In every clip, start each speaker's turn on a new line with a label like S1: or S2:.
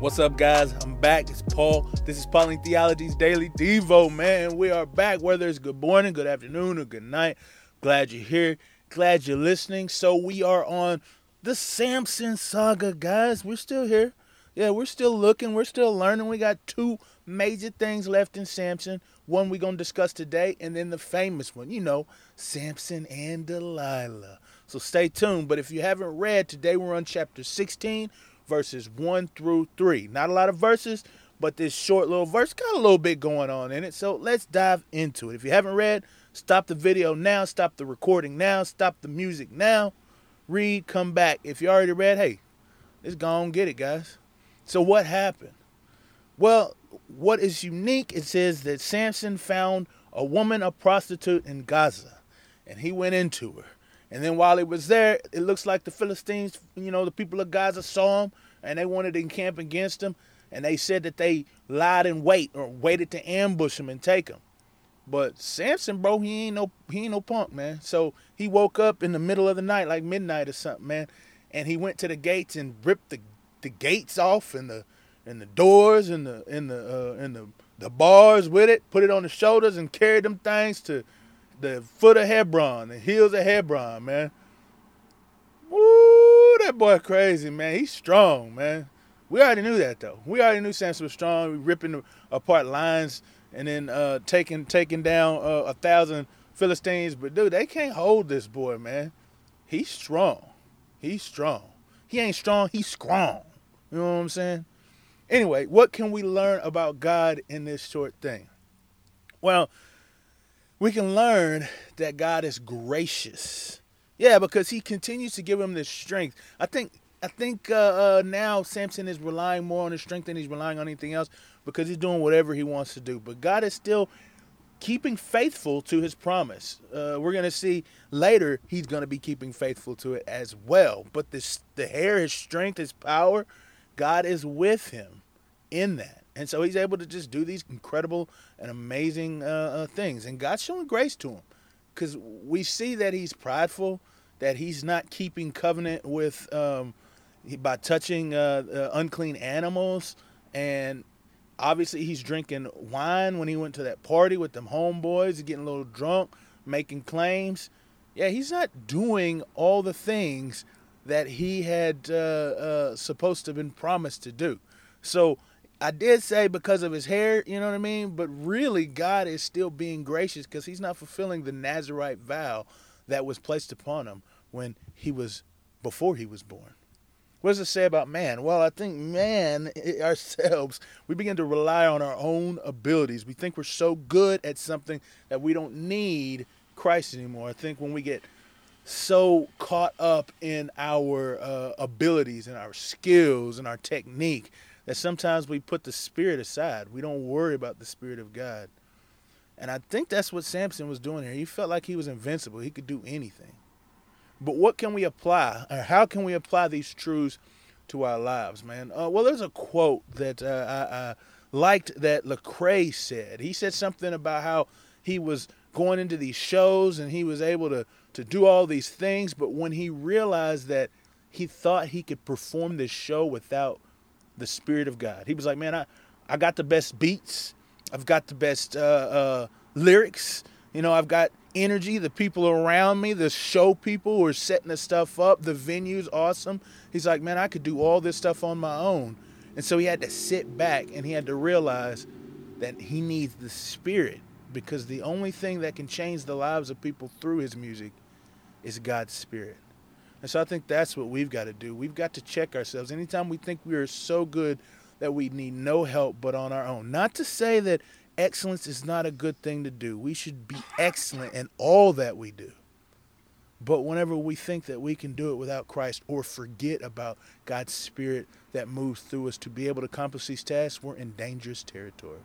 S1: What's up, guys? I'm back. It's Paul. This is Pauline Theology's Daily Devo, man. We are back, whether it's good morning, good afternoon, or good night. Glad you're here. Glad you're listening. So, we are on the Samson saga, guys. We're still here. Yeah, we're still looking. We're still learning. We got two major things left in Samson. One we're going to discuss today, and then the famous one, you know, Samson and Delilah. So, stay tuned. But if you haven't read, today we're on chapter 16 verses 1 through 3. Not a lot of verses, but this short little verse got a little bit going on in it. So let's dive into it. If you haven't read, stop the video now, stop the recording now, stop the music now, read, come back. If you already read, hey, let's go and get it, guys. So what happened? Well, what is unique, it says that Samson found a woman, a prostitute in Gaza, and he went into her. And then while he was there, it looks like the Philistines, you know, the people of Gaza saw him and they wanted to encamp against him. And they said that they lied in wait or waited to ambush him and take him. But Samson, bro, he ain't no he ain't no punk, man. So he woke up in the middle of the night, like midnight or something, man. And he went to the gates and ripped the the gates off and the and the doors and the and the uh, and the the bars with it, put it on the shoulders and carried them things to the foot of Hebron, the heels of Hebron, man. Woo, that boy crazy, man. He's strong, man. We already knew that though. We already knew Samson was strong. We ripping apart lines and then uh, taking taking down uh, a thousand Philistines. But dude, they can't hold this boy, man. He's strong. He's strong. He ain't strong. He's strong. You know what I'm saying? Anyway, what can we learn about God in this short thing? Well, we can learn that God is gracious. Yeah, because he continues to give him the strength. I think I think uh, uh, now Samson is relying more on his strength than he's relying on anything else because he's doing whatever he wants to do. But God is still keeping faithful to his promise. Uh, we're going to see later he's going to be keeping faithful to it as well. But this, the hair, his strength, his power, God is with him in that. And so he's able to just do these incredible and amazing uh, uh, things. And God's showing grace to him because we see that he's prideful, that he's not keeping covenant with um, by touching uh, uh, unclean animals. And obviously, he's drinking wine when he went to that party with them homeboys, getting a little drunk, making claims. Yeah, he's not doing all the things that he had uh, uh, supposed to have been promised to do. So I did say because of his hair, you know what I mean? But really, God is still being gracious because he's not fulfilling the Nazarite vow that was placed upon him when he was, before he was born. What does it say about man? Well, I think man, ourselves, we begin to rely on our own abilities. We think we're so good at something that we don't need Christ anymore. I think when we get so caught up in our uh, abilities and our skills and our technique that sometimes we put the spirit aside. We don't worry about the spirit of God. And I think that's what Samson was doing here. He felt like he was invincible. He could do anything. But what can we apply, or how can we apply these truths to our lives, man? Uh, well, there's a quote that uh, I, I liked that Lecrae said. He said something about how he was going into these shows and he was able to to do all these things, but when he realized that he thought he could perform this show without the Spirit of God. He was like, man, I, I got the best beats. I've got the best uh, uh, lyrics. You know, I've got energy. The people around me, the show people who are setting the stuff up, the venue's awesome. He's like, man, I could do all this stuff on my own. And so he had to sit back and he had to realize that he needs the Spirit because the only thing that can change the lives of people through his music is God's Spirit. And so I think that's what we've got to do. We've got to check ourselves. Anytime we think we are so good that we need no help but on our own. Not to say that excellence is not a good thing to do. We should be excellent in all that we do. But whenever we think that we can do it without Christ or forget about God's Spirit that moves through us to be able to accomplish these tasks, we're in dangerous territory.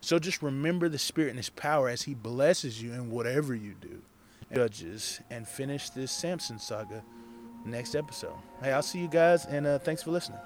S1: So just remember the Spirit and His power as He blesses you in whatever you do. Judges and finish this Samson saga next episode. Hey, I'll see you guys, and uh, thanks for listening.